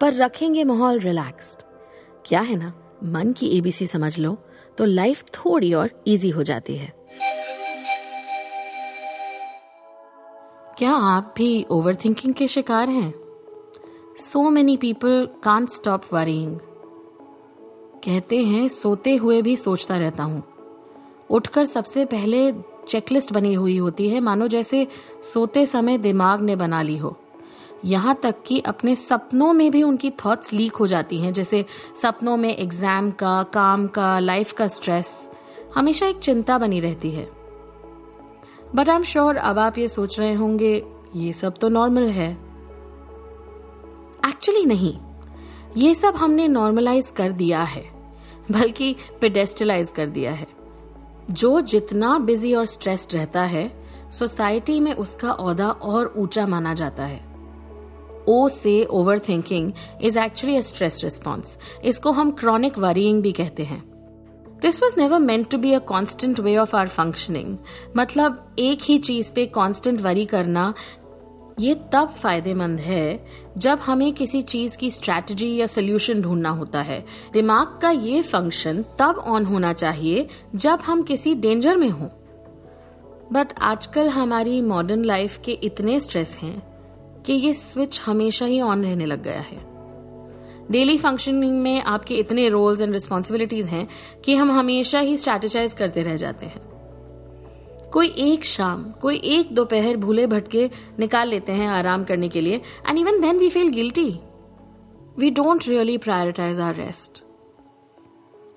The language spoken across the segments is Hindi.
पर रखेंगे माहौल रिलैक्स्ड क्या है ना? मन की एबीसी समझ लो तो लाइफ थोड़ी और इजी हो जाती है। क्या आप भी ओवर थिंकिंग के शिकार हैं? So many people can't stop worrying कहते हैं, सोते हुए भी सोचता रहता हूँ। उठकर सबसे पहले चेकलिस्ट बनी हुई होती है, मानो जैसे सोते समय दिमाग ने बना ली हो। यहाँ तक कि अपने सपनों में भी उनकी थॉट्स लीक हो जाती हैं, जैसे सपनों में एग्ज़ाम का, काम का लाइफ का स्ट्रेस हमेशा एक चिंता बनी रहती है। बट आई एम श्योर अब आप ये सोच रहे होंगे, ये सब तो नॉर्मल है। एक्चुअली नहीं। ये सब हमने नॉर्मलाइज कर दिया है, बल्कि पेडेस्टलाइज कर दिया है। जो जितना बिज़ी और स्ट्रेस्ड रहता है सोसाइटी में उसका औदा और ऊँचा माना जाता है। ओ से overthinking is actually a stress response इसको हम क्रॉनिक वरीइंग भी कहते हैं। This was never meant to be a constant way of our functioning मतलब एक ही चीज़ पे कॉन्स्टेंट वरी करना, ये तब फ़ायदेमंद है जब हमें किसी चीज़ की स्ट्रैटेजी या सोल्यूशन ढूंढना होता है। दिमाग का ये फ़ंक्शन तब ऑन होना चाहिए जब हम किसी डेंजर में हों। बट आजकल हमारी मॉडर्न लाइफ के इतने स्ट्रेस हैं। कि ये स्विच हमेशा ही ऑन रहने लग गया है। डेली फंक्शनिंग में आपके इतने रोल्स एंड रिस्पॉन्सिबिलिटीज हैं कि हम हमेशा ही स्ट्रेटेजाइज करते रह जाते हैं। कोई एक शाम, कोई एक दोपहर भूले भटके निकाल लेते हैं आराम करने के लिए and even then we feel guilty we don't really prioritise our rest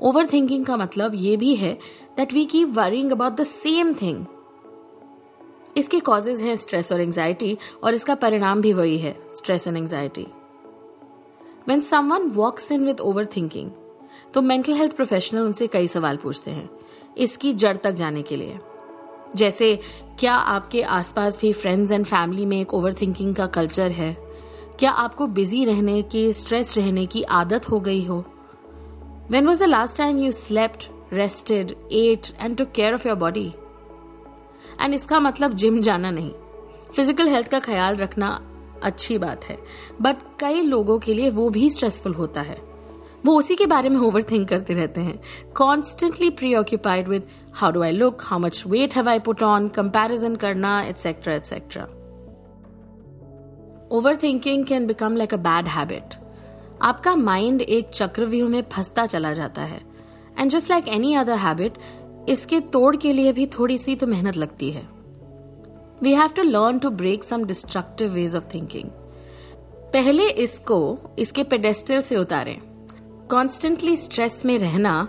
overthinking का मतलब ये भी है that we keep worrying about the same thing इसके कॉजेज हैं स्ट्रेस और एंजाइटी और इसका परिणाम भी वही है stress and anxiety when someone walks in with overthinking तो मेंटल हेल्थ प्रोफेशनल उनसे कई सवाल पूछते हैं, इसकी जड़ तक जाने के लिए. जैसे, क्या आपके आसपास भी फ्रेंड्स एंड फैमिली में एक ओवर थिंकिंग का कल्चर है? क्या आपको बिज़ी रहने की स्ट्रेस रहने की आदत हो गई हो? When was the last time you slept rested at and to care of your body and इसका मतलब जिम जाना नहीं। फ़िज़िकल हेल्थ का ख्याल रखना अच्छी बात है। बट कई लोगों के लिए वो भी स्ट्रेसफुल होता है। वो उसी के बारे में ओवर थिंक करते रहते हैं। Constantly preoccupied with how do I look how much weight have I put on comparison करना etcetera etcetera overthinking can become like a bad habit आपका माइंड एक चक्रव्यूह में फंसता चला जाता है। And just like any other habit इसके तोड़ के लिए भी थोड़ी सी तो मेहनत लगती है। We have to learn to break some destructive ways of thinking पहले इसको इसके पेडेस्टल से उतारें। कॉन्स्टेंटली स्ट्रेस में रहना,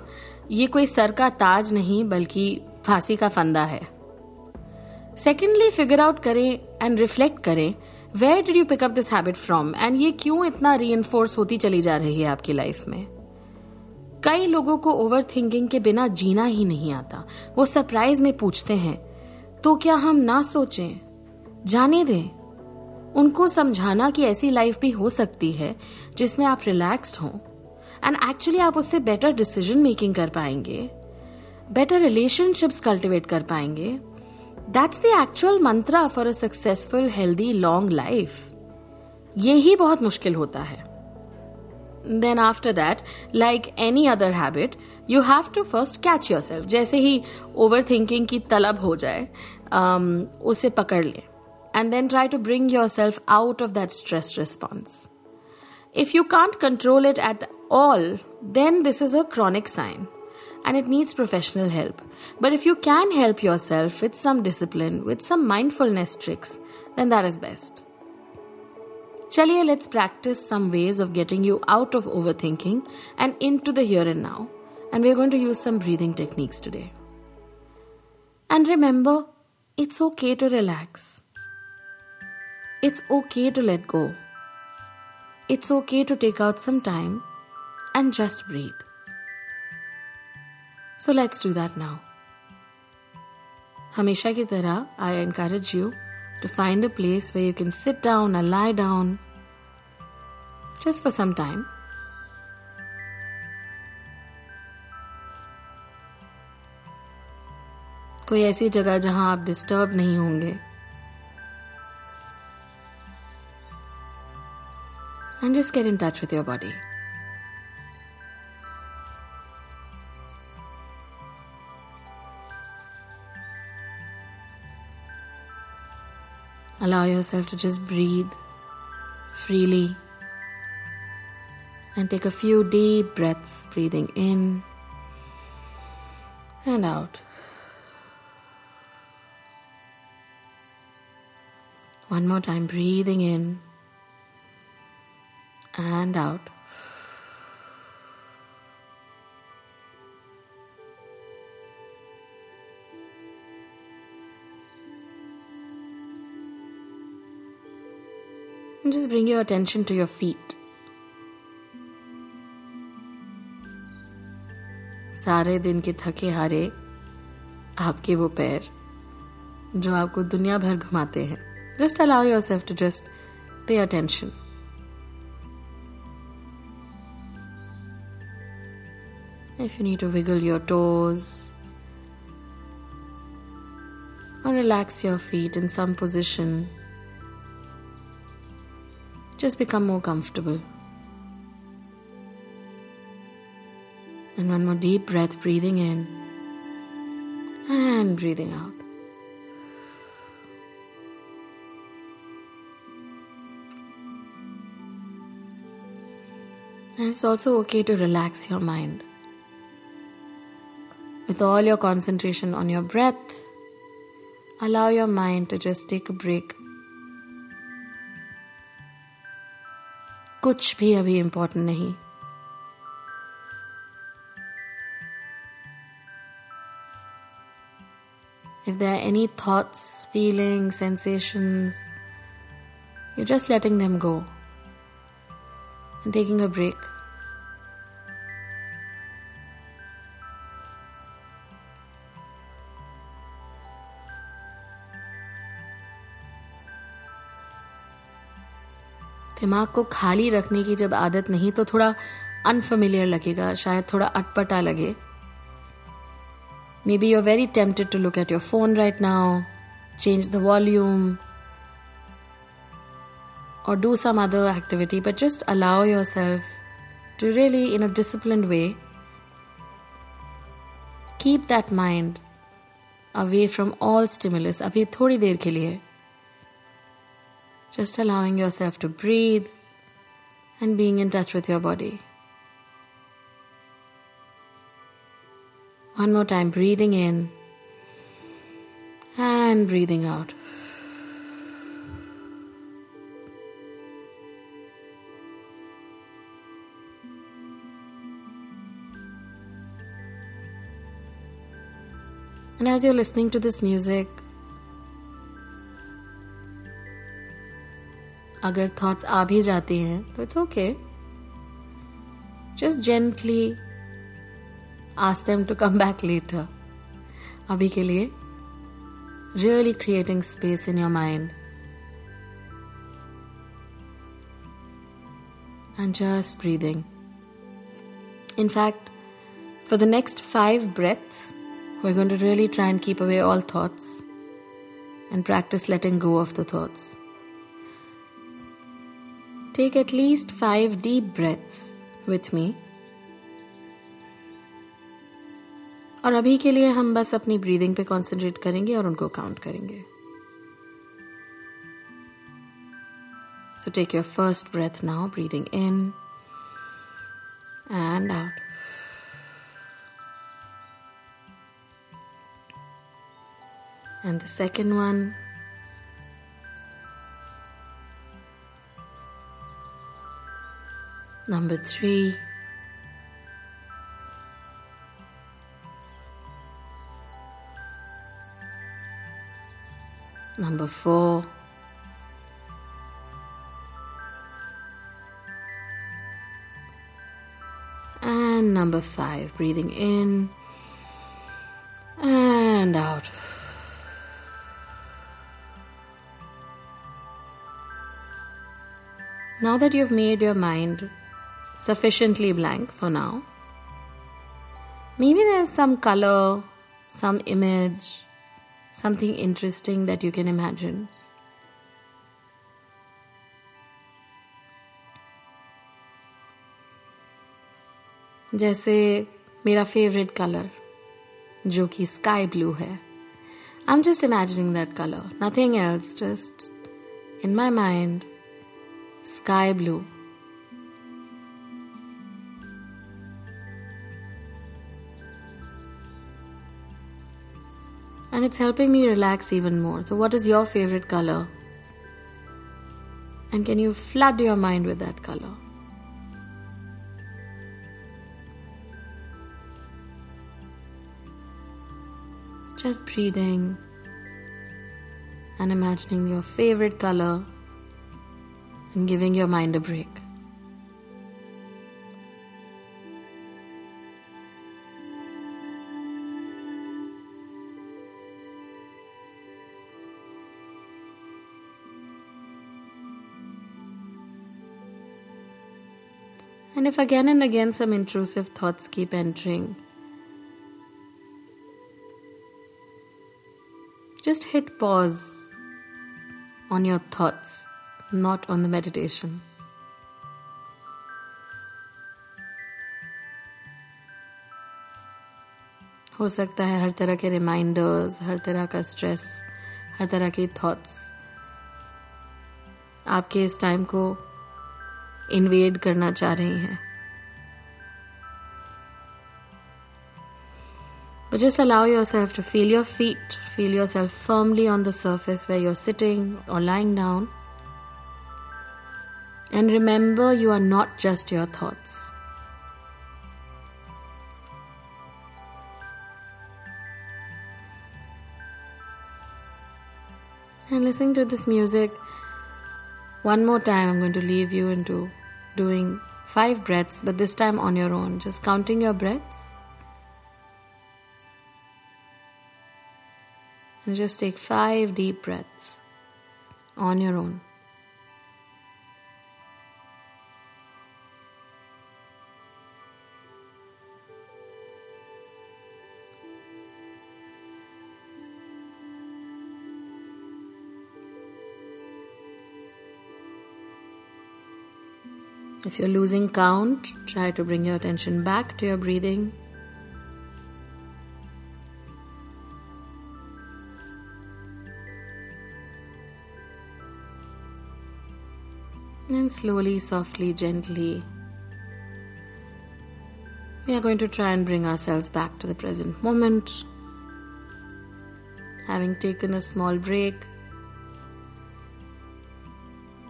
ये कोई सर का ताज नहीं, बल्कि फांसी का फंदा है। सेकेंडली फिगर आउट करें एंड रिफ्लेक्ट करें where did you pick up this habit from and ये क्यों इतना री होती चली जा रही है आपकी लाइफ में? कई लोगों को ओवर थिंकिंग के बिना जीना ही नहीं आता। वो सरप्राइज़ में पूछते हैं तो क्या हम ना सोचें? जाने दें? उनको समझाना कि ऐसी लाइफ भी हो सकती है, जिसमें आप रिलैक्स्ड हों। एंड एक्चुअली आप उससे बेटर डिसीज़न मेकिंग कर पाएँगे। बेटर रिलेशनशिप्स कल्टिवेट कर पाएँगे। That's the actual mantra for a successful healthy long life ये ही बहुत मुश्किल होता है। Then after that like any other habit you have to first catch yourself जैसे ही ओवर थिंकिंग की तलब हो जाए um, उसे पकड़ ले and then try to bring yourself out of that stress response if you can't control it at all then this is a chronic sign and it needs professional help. But if you can help yourself with some discipline, with some mindfulness tricks, then that is best. चलिए let's practise some ways of getting you out of overthinking and into the here and now and we are going to use some breathing techniques today and remember it's okay to relax it's okay to let go it's okay to take out some time and just breathe. So let's do that now. हमेशा की तरह I encourage you to find a place where you can sit down or lie down just for some time. कोई ऐसी जगह जहां आप डिस्टर्ब नहीं होंगे and just get in touch with your body. Allow yourself to just breathe freely and take a few deep breaths, breathing in and out. One more time, breathing in and out. and just bring your attention to your feet. सारे दिन के थके हारे आपके वो पैर, जो आपको दुनिया भर घुमाते हैं just allow yourself to just pay attention if you need to wiggle your toes और relax your feet in some position just become more comfortable. And one more deep breath, breathing in and breathing out. And it's also okay to relax your mind. With all your concentration on your breath, allow your mind to just take a break. कुछ भी अभी इंपॉर्टेंट नहीं। If there any thoughts feeling sensations you just letting them go and taking a break दिमाग को खाली रखने की जब आदत नहीं तो थोड़ा अनफेमिलियर लगेगा, शायद थोड़ा अटपटा लगे। May be you very tempted to look at your phone right now change the volume और do some other activity but just allow yourself to really in a discipline way keep that mind away from all stimulus अभी थोड़ी देर के लिए just allowing yourself to breathe and being in touch with your body. One more time, breathing in and breathing out. And as you're listening to this music, अगर थॉट्स आ भी जाती हैं तो it's okay just gently ask them to come back later अभी के लिए really creating space in your mind and just breathing. In fact, for the next five breaths, we're going to really try and keep away all thoughts and practice letting go of the thoughts. take at least five deep breaths with me. और अभी के लिए हम बस अपनी ब्रीदिंग पे कॉन्सेंट्रेट करेंगे और उनको काउंट करेंगे. So take your first breath now breathing in and out and the second one Number three. Number four. And number five, breathing in and out. Now that you've made your mind sufficiently blank for now, maybe there's some color, some image, something interesting that you can imagine. जैसे मेरा फेवरेट कलर जो कि स्काई ब्लू है I am just imagining that colour nothing else just in my mind sky blue and it's helping me relax even more. So, what is your favorite color? And can you flood your mind with that color? Just breathing and imagining your favorite color and giving your mind a break. If again and again some intrusive thoughts keep entering, Just hit pause on your thoughts, not on the meditation. हो सकता है हर तरह के रिमाइंडर्स हर तरह का स्ट्रेस हर तरह के थॉट्स आपके इस टाइम को इन्वेड करना चाह रही हैं But just allow yourself to feel your feet, feel yourself firmly on the surface where you're sitting or lying down. And remember, you are not just your thoughts. And listening to this music, one more time, I'm going to leave you into doing five breaths, but this time on your own, just counting your breaths. And just take five deep breaths on your own. If you're losing count, try to bring your attention back to your breathing. And slowly, softly, gently, we are going to try and bring ourselves back to the present moment. Having taken a small break,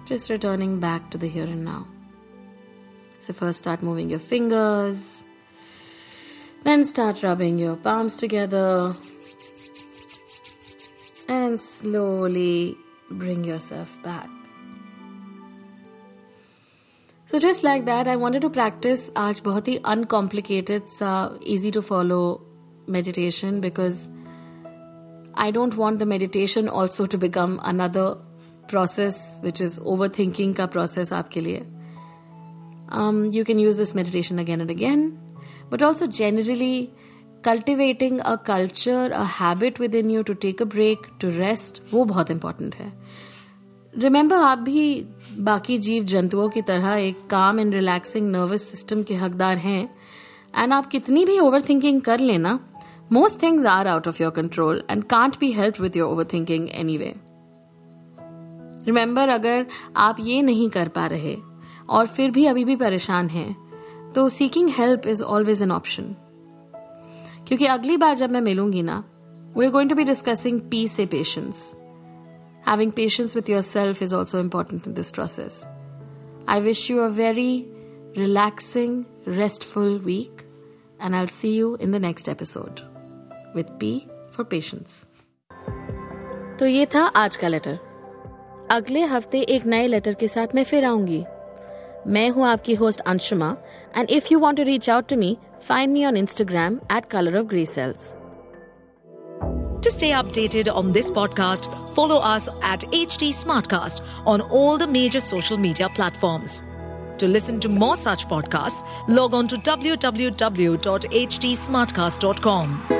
just returning back to the here and now. So, first start moving your fingers, then start rubbing your palms together, and slowly bring yourself back. So just like that I wanted to practise आज बहुत ही अनकॉम्प्लिकेटेड सा easy to follow meditation because I don't want the meditation also to become another process which is overthinking का प्रोसेस आपके लिए You can use this meditation again and again but also generally cultivating a culture, a habit within you to take a break, to rest, वो बहुत important है. रिमेंबर आप भी बाकी जीव जंतुओं की तरह एक काम एंड रिलैक्सिंग नर्वस सिस्टम के हकदार हैं. एंड आप कितनी भी ओवर थिंकिंग कर लेना most things are out of your control and can't be help with your overthinking anyway remember अगर आप ये नहीं कर पा रहे और फिर भी अभी भी परेशान है। तो seeking help is always an option क्योंकि अगली बार जब मैं मिलूँगी ना we are going to be discussing peace a patience having patience with yourself is also important in this process I wish you a very relaxing restful weekend I see you in the next episode with P for patience तो ये था आज का लेटर अगले हफ़्ते एक नए लेटर के साथ मैं फिर आऊँगी। मैं हूं आपकी host Anshuma and if you want to reach out to me find me on Instagram at colour of grey cells To stay updated on this podcast, follow us at HT Smartcast on all the major social media platforms. To listen to more such podcasts, log on to www.htsmartcast.com.